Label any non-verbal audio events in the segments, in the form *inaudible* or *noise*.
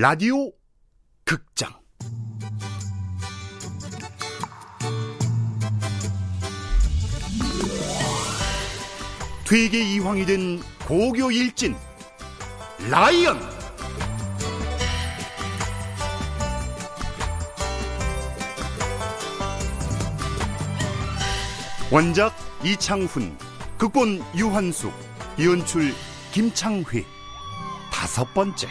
라디오 극장. 퇴계 이황이 된 고교 일진 라이언. 원작 이창훈 극본 유한숙 연출 김창휘. 다섯 번째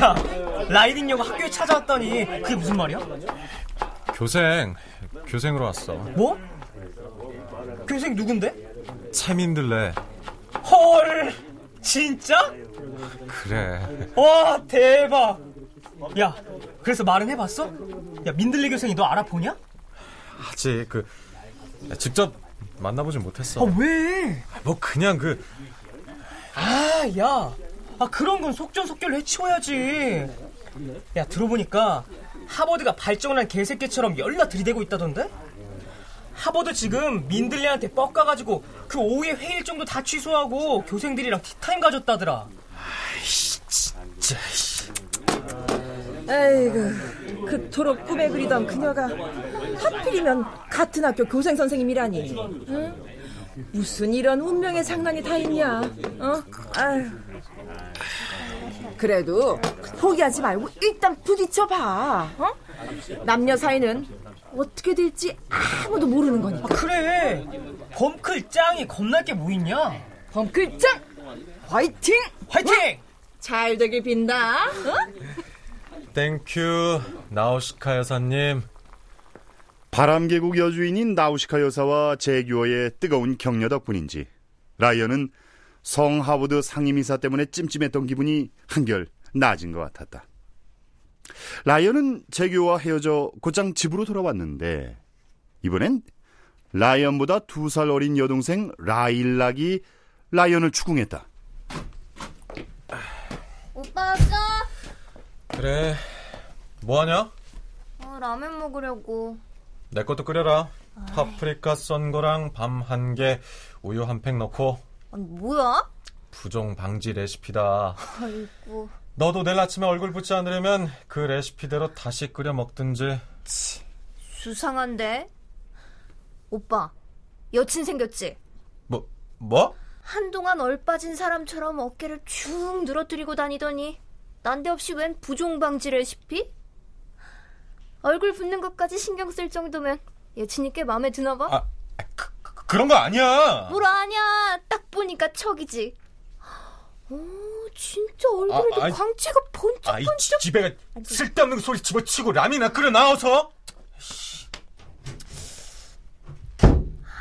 야, 라이딩 녀가 학교에 찾아왔더니 그게 무슨 말이야? 교생, 교생으로 왔어. 뭐? 교생 누군데? 채민들래. 헐, 진짜? 그래. 와, 대박. 야, 그래서 말은 해봤어? 야, 민들레 교생이 너 알아보냐? 아직 그 직접 만나보진 못했어. 아, 왜? 뭐 그냥 그 아, 야. 아, 그런 건 속전속결로 해치워야지. 야, 들어보니까 하버드가 발정을 한 개새끼처럼 열나 들이대고 있다던데? 하버드 지금 민들레한테 뻑가가지고 그 오후에 회의 일정도 다 취소하고 교생들이랑 티타임 가졌다더라. 진짜 에이구, 그토록 꿈에 그리던 그녀가 하필이면 같은 학교 교생 선생님이라니. 응? 무슨 이런 운명의 장난이 다 있냐? 어? 아유. 그래도 포기하지 말고 일단 부딪혀봐. 어? 남녀 사이는 어떻게 될지 아무도 모르는 거니까. 아, 그래. 범클 짱이 겁날 게 뭐 있냐? 범클 짱 화이팅! 화이팅! 잘 되길 빈다. 어? Thank you 나우시카 여사님. 바람계곡 여주인인 나우시카 여사와 제규어의 뜨거운 격려 덕분인지 라이언은 성 하버드 상임이사 때문에 찜찜했던 기분이 한결 나아진 것 같았다. 라이언은 제규어와 헤어져 곧장 집으로 돌아왔는데 이번엔 라이언보다 두 살 어린 여동생 라일락이 라이언을 추궁했다. 오빠 왔어? 그래. 뭐 하냐? 어, 라면 먹으려고. 내 것도 끓여라. 파프리카 썬 거랑 밤 한 개, 우유 한 팩 넣고 아니, 뭐야? 부종 방지 레시피다. 아이고. 너도 내일 아침에 얼굴 붓지 않으려면 그 레시피대로 다시 끓여 먹든지. 수상한데? 오빠, 여친 생겼지? 뭐 뭐? 한동안 얼빠진 사람처럼 어깨를 쭉 늘어뜨리고 다니더니 난데없이 웬 부종방지 레시피? 얼굴 붓는 것까지 신경 쓸 정도면 여친이 꽤 마음에 드나 봐? 아, 그, 그런 거 아니야. 뭘 아냐? 딱 보니까 척이지. 오, 진짜 얼굴에도 아, 아이, 광채가 번쩍번쩍. 지- 집에 쓸데없는 소리 집어치고 라면이나 끓여 나와서.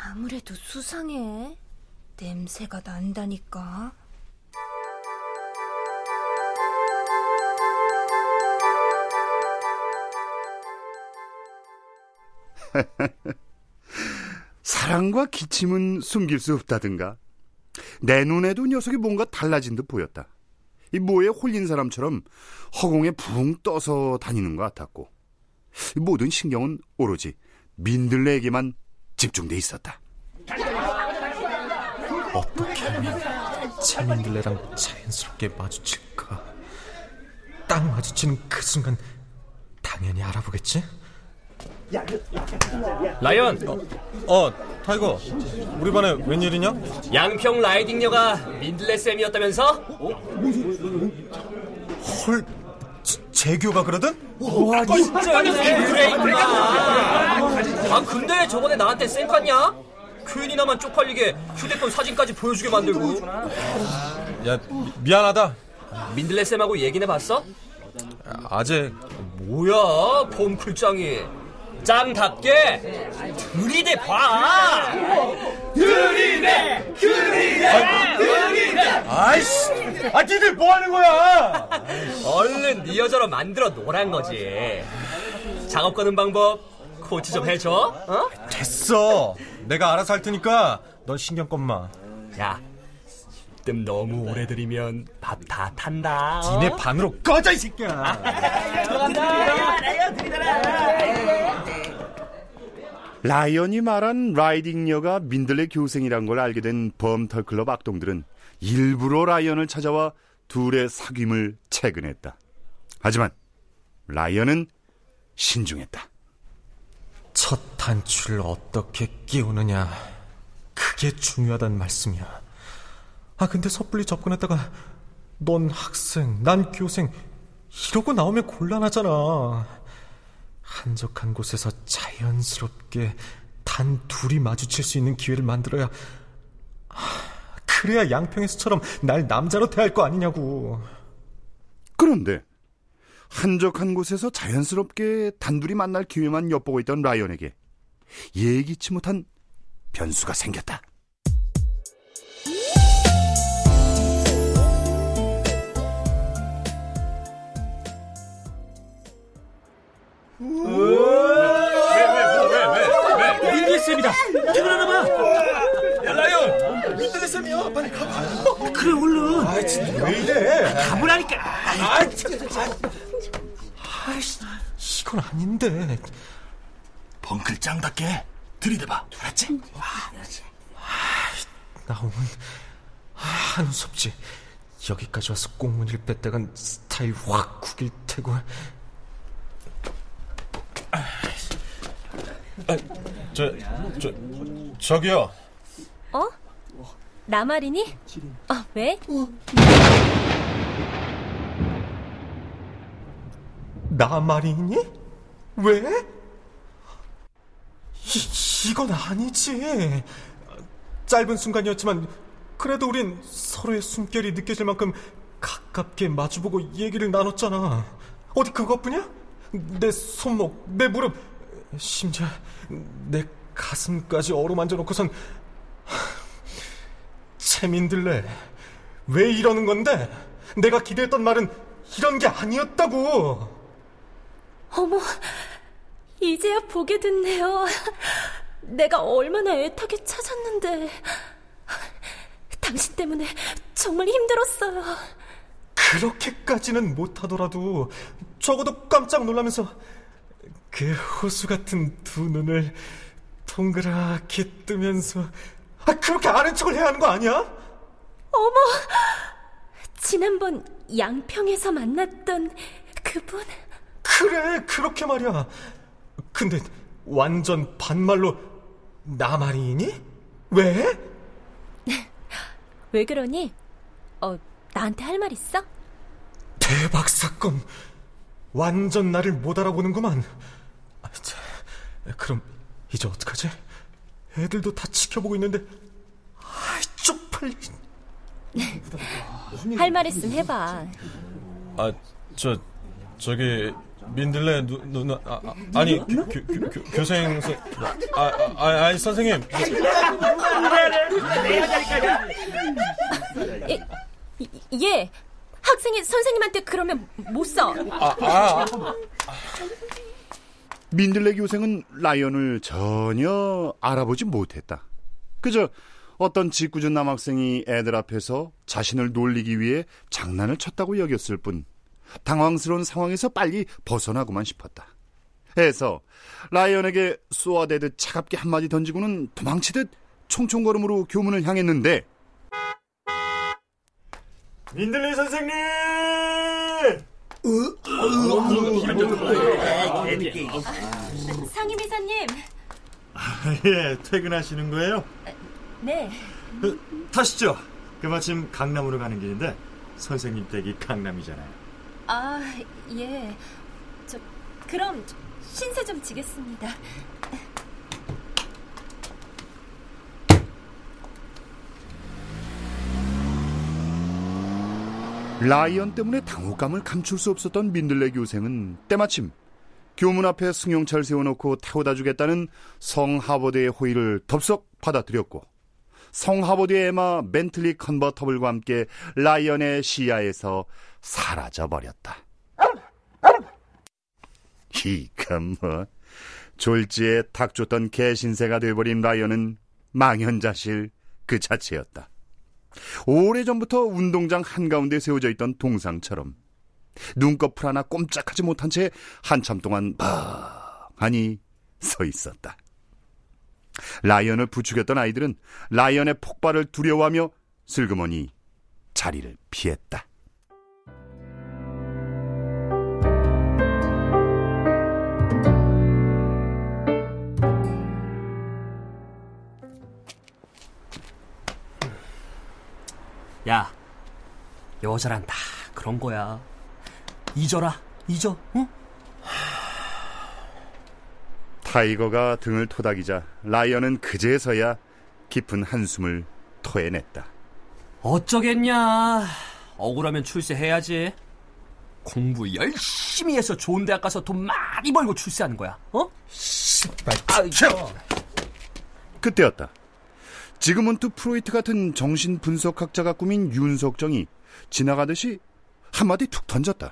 아무래도 수상해. 냄새가 난다니까. *laughs* 사랑과 기침은 숨길 수 없다든가. 내 눈에도 녀석이 뭔가 달라진 듯 보였다. 이 뭐에 홀린 사람처럼 허공에 붕 떠서 다니는 것 같았고 이 모든 신경은 오로지 민들레에게만 집중돼 있었다. 어떻게 하면 채민들레랑 자연스럽게 마주칠까? 딱 마주치는 그 순간 당연히 알아보겠지? 라이언, 어, 타이거. 우리 반에 웬일이냐? 양평 riding녀가 민들레 쌤이었다면서? 헐, 제- 재규가 그러든? 와, 진짜 그래. 아, 근데 저번에 나한테 쌩 깠냐? 괜히나만 쪽팔리게 휴대폰 사진까지 보여주게 만들고. 야, 미- 미안하다. 민들레 쌤하고 얘기는 해봤어? 아재, 뭐야, 폼클짱이. 짱답게 들이대 봐. 들이대, 들이대, 들이대. 아이씨! 아, 니들 뭐 하는 거야? 얼른 네 여자로 만들어 놓으란 거지. 작업 거는 방법 코치 좀 해줘. 어? 됐어. 내가 알아서 할 테니까 넌 신경 꺼 마. 야, 밥댐 너무 오래 들이면 밥 다 탄다. 어? 니네 반으로 꺼져 이 새끼야. *laughs* 라이 언이 말한 라이딩녀가 민들레 교생이란 걸 알게 된 범털클럽 악동들은 일부러 라이언을 찾아와 둘의 사귐을 체근했다. 하지만 라이언은 신중했다. 첫 단추를 어떻게 끼우느냐 그게 중요하단 말씀이야. 아 근데 섣불리 접근했다가 넌 학생, 난 교생 이러고 나오면 곤란하잖아. 한적한 곳에서 자연스럽게 단 둘이 마주칠 수 있는 기회를 만들어야 그래야 양평에서처럼 날 남자로 대할 거 아니냐고. 그런데 한적한 곳에서 자연스럽게 단둘이 만날 기회만 엿보고 있던 라이언에게 예기치 못한 변수가 생겼다. 민들레쌤이다. 일어나 봐. 야 라이언, 민들레 쌤이야. 빨리 가봐. 그래 얼른. 아 진짜 왜 이래? 가보라니까. 아 진짜. 아이씨, 이건 아닌데. 벙클 짱답게 들이대봐. 알았지? 나오면 한수 없지. 여기까지 와서 꽁무니를 뺐다간 스타일 확 구길 테고. 아, 저, 저, 저기요. 어? 나 말이니? 어, 왜? 나 말이니? 왜? 이, 이건 아니지. 짧은 순간이었지만 그래도 우린 서로의 숨결이 느껴질 만큼 가깝게 마주보고 얘기를 나눴잖아. 어디 그것뿐이야? 내 손목, 내 무릎, 심지어 내 가슴까지 어루만져 놓고선 채민들래 왜 이러는 건데? 내가 기대했던 말은 이런 게 아니었다고. 어머, 이제야 보게 됐네요. 내가 얼마나 애타게 찾았는데. 당신 때문에 정말 힘들었어요. 그렇게까지는 못하더라도 적어도 깜짝 놀라면서 그 호수 같은 두 눈을 동그랗게 뜨면서 아, 그렇게 아는 척을 해야 하는 거 아니야? 어머, 지난번 양평에서 만났던 그분. 그래, 그렇게 말이야. 근데 완전 반말로 나 말이니? 왜? *laughs* 왜 그러니? 어, 나한테 할 말 있어? 대박 사건. 완전 나를 못 알아보는구만. 아, 자, 그럼 이제 어떡하지? 애들도 다 지켜보고 있는데 아, 쪽팔리. 할말 있으면 해봐. 아, 저 저기 민들레 누, 누, 누 아, 아, 니 교, 교, 교, 교생 선, 아, 아, 아니 선생님. 예, 예, 학생이 선생님한테 그러면 못 써. 아, 아, 민들레 교생은 라이언을 전혀 알아보지 못했다. 그저 어떤 짓궂은 남학생이 애들 앞에서 자신을 놀리기 위해 장난을 쳤다고 여겼을 뿐 당황스러운 상황에서 빨리 벗어나고만 싶었다. 해서 라이언에게 쏘아대듯 차갑게 한마디 던지고는 도망치듯 총총걸음으로 교문을 향했는데 민들레 선생님. 상임이사님. 예, 퇴근하시는 거예요? 네. 어, 타시죠. 그 마침 강남으로 가는 길인데 선생님 댁이 강남이잖아요. 아, 예. 저 그럼 신세 좀 지겠습니다. 라이언 때문에 당혹감을 감출 수 없었던 민들레 교생은 때마침 교문 앞에 승용차를 세워놓고 태워다 주겠다는 성 하버드의 호의를 덥석 받아들였고 성 하버드의 에마 벤틀리 컨버터블과 함께 라이언의 시야에서 사라져 버렸다. 이가 뭐 졸지에 탁 쫓던 개신세가 돼버린 라이언은 망연자실 그 자체였다. 오래전부터 운동장 한가운데 세워져 있던 동상처럼 눈꺼풀 하나 꼼짝하지 못한 채 한참 동안 멍하니 서 있었다. 라이언을 부추겼던 아이들은 라이언의 폭발을 두려워하며 슬그머니 자리를 피했다. 야, 여자란 다 그런 거야. 잊어라, 잊어, 응? 타이거가 등을 토닥이자 라이언은 그제서야 깊은 한숨을 토해냈다. 어쩌겠냐. 억울하면 출세해야지. 공부 열심히 해서 좋은 대학 가서 돈 많이 벌고 출세하는 거야. 어? 씨발, 그때였다. 지금은 또 프로이트 같은 정신 분석학자가 꾸민 윤석정이 지나가듯이 한마디 툭 던졌다.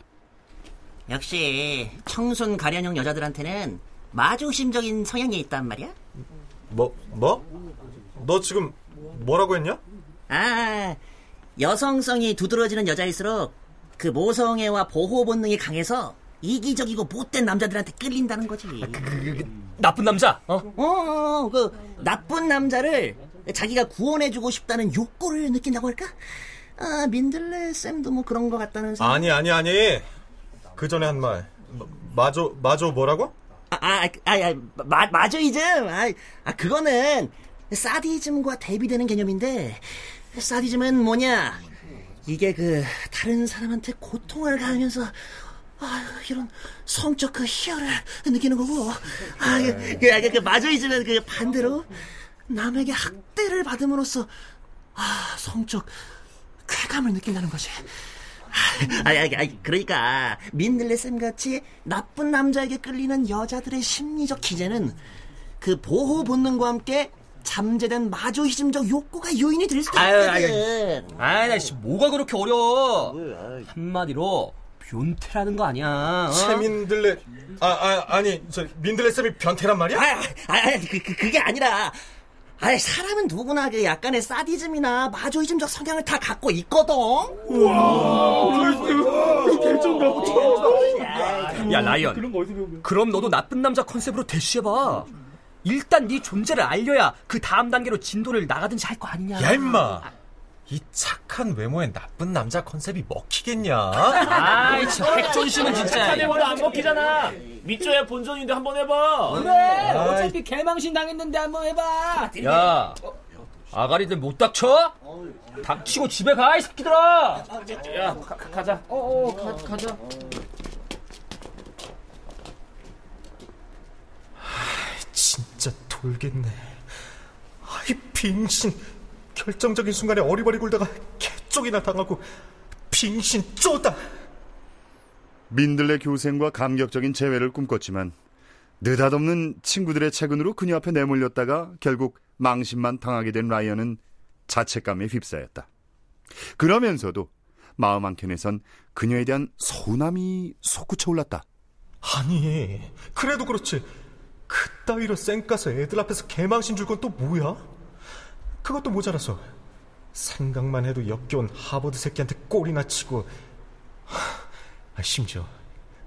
역시 청순 가련형 여자들한테는 마조심적인 성향이 있단 말이야. 뭐, 뭐? 너 지금 뭐라고 했냐? 아, 여성성이 두드러지는 여자일수록 그 모성애와 보호 본능이 강해서 이기적이고 못된 남자들한테 끌린다는 거지. 나쁜 남자, 어? 어, 어, 그 나쁜 남자를 자기가 구원해주고 싶다는 욕구를 느낀다고 할까? 아, 민들레 쌤도 뭐 그런 것 같다는 생각. 아니, 아니, 아니. 그 전에 한 말. 마- 마조, 마조 뭐라고? 아, 아, 아, 아, 마, 마조이즘. 아, 아, 그거는 사디즘과 대비되는 개념인데, 사디즘은 뭐냐? 이게 그, 다른 사람한테 고통을 가하면서, 아 이런 성적 그 희열을 느끼는 거고, 아, 그, 그, 그 마조이즘은 그 반대로, 남에게 학대를 받음으로써, 아, 성적 쾌감을 느낀다는 거지. 아니, 아니, 아니, 그러니까 민들레 쌤 같이 나쁜 남자에게 끌리는 여자들의 심리적 기제는 그 보호 본능과 함께 잠재된 마조이즘적 욕구가 요인이 될 수도 아유, 있거든. 아이, 나 씨, 뭐가 그렇게 어려워? 한마디로 변태라는 거 아니야. 어? 최민들레, 아, 아, 아니, 저, 민들레 쌤이 변태란 말이야? 아, 아, 아, 그, 그, 그게 아니라, 아, 사람은 누구나 그 약간의 사디즘이나 마조이즘적 성향을 다 갖고 있거든. 야, 라이언. 그럼 너도 나쁜 남자 컨셉으로 대시해봐. 일단 네 존재를 알려야 그 다음 단계로 진도를 나가든지 할 거 아니냐. 야, 임마. 이 착한 외모의 나쁜 남자 컨셉이 먹히겠냐? 아이, 저 핵존심은 진짜. 내보다 안 먹히잖아. 밑줘야 본전인데 한번 해봐. 그래, 어차피 개망신 당했는데 한번 해봐. 야, 아가리들 못 닥쳐? 닥치고 집에 가, 이 새끼들아! 야, 가, 가자. 어, 어, 가, 가자. 진짜 돌겠네. 아이, 빙신. 결정적인 순간에 어리버리 굴다가 개쪽이나 당하고 빙신 쪼다. 민들레 교생과 감격적인 재회를 꿈꿨지만 느닷없는 친구들의 채근으로 그녀 앞에 내몰렸다가 결국 망신만 당하게 된 라이언은 자책감에 휩싸였다. 그러면서도 마음 한켠에선 그녀에 대한 서운함이 솟구쳐 올랐다. 아니, 그래도 그렇지. 그따위로 쌩까서 애들 앞에서 개망신 줄 건 또 뭐야? 그것도 모자라서 생각만 해도 역겨운 하버드 새끼한테 꼬리나 치고 하, 심지어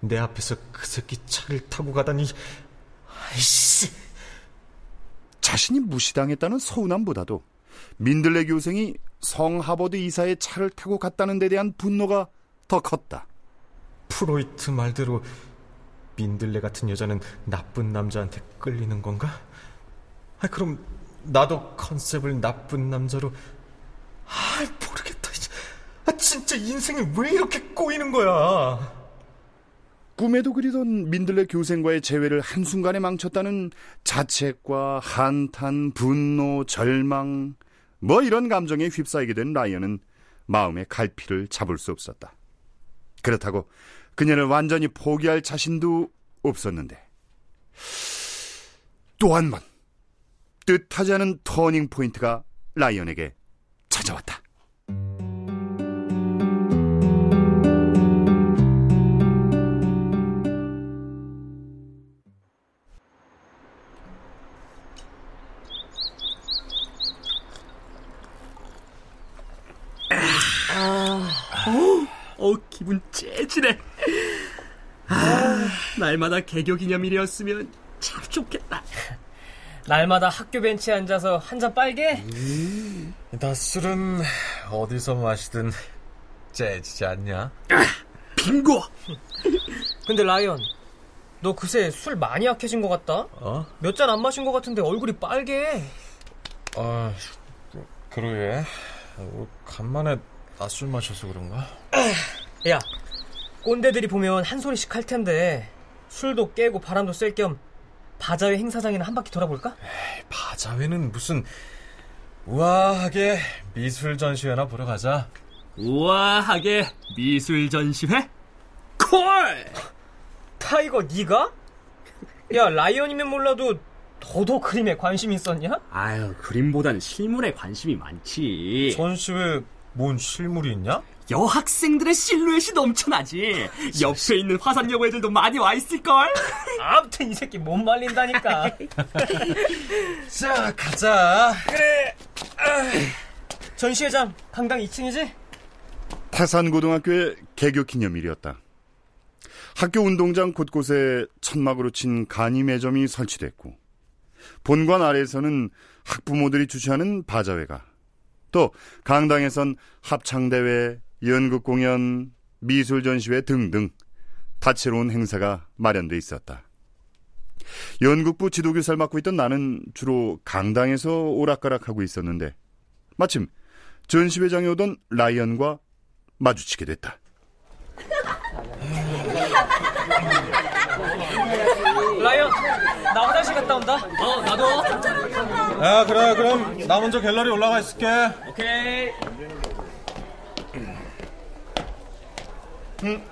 내 앞에서 그 새끼 차를 타고 가다니 아이씨 자신이 무시당했다는 서운함보다도 민들레 교생이 성 하버드 이사의 차를 타고 갔다는 데 대한 분노가 더 컸다. 프로이트 말대로 민들레 같은 여자는 나쁜 남자한테 끌리는 건가? 아, 그럼 나도 컨셉을 나쁜 남자로 아 모르겠다. 아, 진짜 인생이 왜 이렇게 꼬이는 거야 꿈에도 그리던 민들레 교생과의 재회를 한순간에 망쳤다는 자책과 한탄, 분노, 절망, 뭐 이런 감정에 휩싸이게 된 라이언은 마음의 갈피를 잡을 수 없었다. 그렇다고 그녀를 완전히 포기할 자신도 없었는데 또 한 번 뜻하지 않은 터닝 포인트가 라이언에게 찾아왔다. 어 기분 째지네. 아, 날마다 개교 기념일이었으면 참 좋겠다. 날마다 학교 벤치에 앉아서 한 잔 빨게? 음, 낮술은 어디서 마시든 째지지 않냐? 아, 빙고! 근데 라이언, 너 그새 술 많이 약해진 것 같다? 어? 몇 잔 안 마신 것 같은데 얼굴이 빨개. 아, 그러게. 어, 간만에 낮술 마셔서 그런가? 야, 꼰대들이 보면 한 소리씩 할 텐데 술도 깨고 바람도 쐴겸 바자회 행사장이나 한 바퀴 돌아볼까? 에이, 바자회는 무슨 우아하게 미술 전시회나 보러 가자. 우아하게 미술 전시회? Call! 타이거 네가? 야 라이언이면 몰라도 너도 그림에 관심 있었냐? 아유 그림보단 실물에 관심이 많지. 전시회 뭔 실물이 있냐? 여학생들의 실루엣이 넘쳐나지. 옆에 있는 화산여고 애들도 많이 와 있을걸? *laughs* 아무튼 이 새끼 못 말린다니까. *laughs* 자, 가자. 그래. 아, 전시회장 강당 2층이지? 태산고등학교의 개교 기념일이었다. 학교 운동장 곳곳에 천막으로 친 간이 매점이 설치됐고 본관 아래에서는 학부모들이 주최하는 바자회가 또 강당에선 합창대회, 연극 공연, 미술 전시회 등등 다채로운 행사가 마련돼 있었다. 연극부 지도교사를 맡고 있던 나는 주로 강당에서 오락가락하고 있었는데 마침 전시회장에 오던 라이언과 마주치게 됐다. 라이언, 나 화장실 갔다 온다. 어, 나도. 야, 그래, 그럼 나 먼저 갤러리 올라가 있을게. 오케이. 응,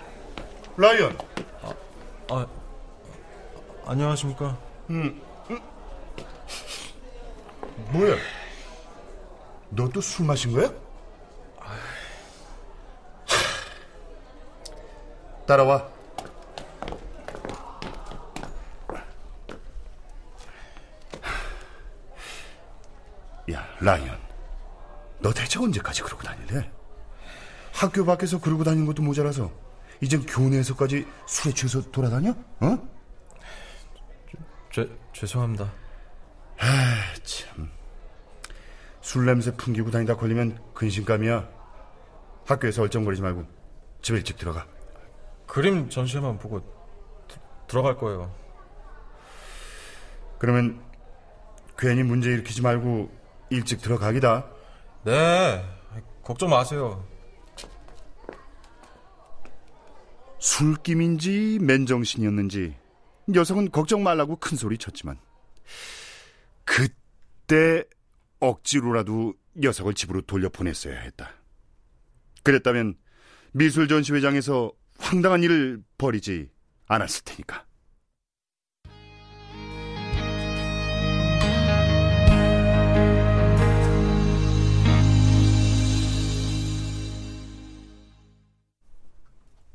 라이언. 아, 아 안녕하십니까? 응, 응. 뭐야? 너또술 마신 거야? 따라와. 야, 라이언. 너 대체 언제까지 그러고 다닐래? 학교 밖에서 그러고 다니는 것도 모자라서 이젠 교내에서까지 술에 취해서 돌아다녀? 어? 죄, 죄송합니다. 아, 참. 술 냄새 풍기고 다니다 걸리면 근심감이야. 학교에서 얼쩡거리지 말고 집에 일찍 들어가. 그림 전시회만 보고 드, 들어갈 거예요. 그러면 괜히 문제 일으키지 말고 일찍 들어가기다. 네, 걱정 마세요. 술김인지 맨정신이었는지 녀석은 걱정 말라고 큰 소리 쳤지만 그때 억지로라도 녀석을 집으로 돌려보냈어야 했다. 그랬다면 미술 전시회장에서 황당한 일을 벌이지 않았을 테니까.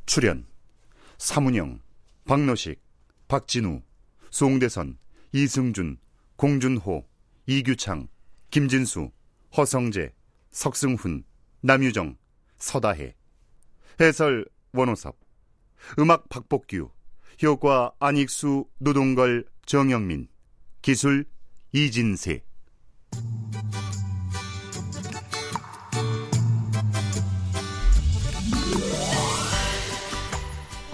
출연 사문영, 박노식, 박진우, 송대선, 이승준, 공준호, 이규창, 김진수, 허성재, 석승훈, 남유정, 서다해. 해설 원호섭. 음악 박복규. 효과 안익수, 노동걸, 정영민. 기술 이진세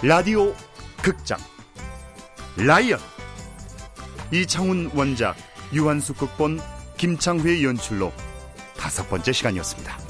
라디오 극장 라이언 이창훈 원작 유한숙 극본 김창회 연출로 다섯 번째 시간이었습니다.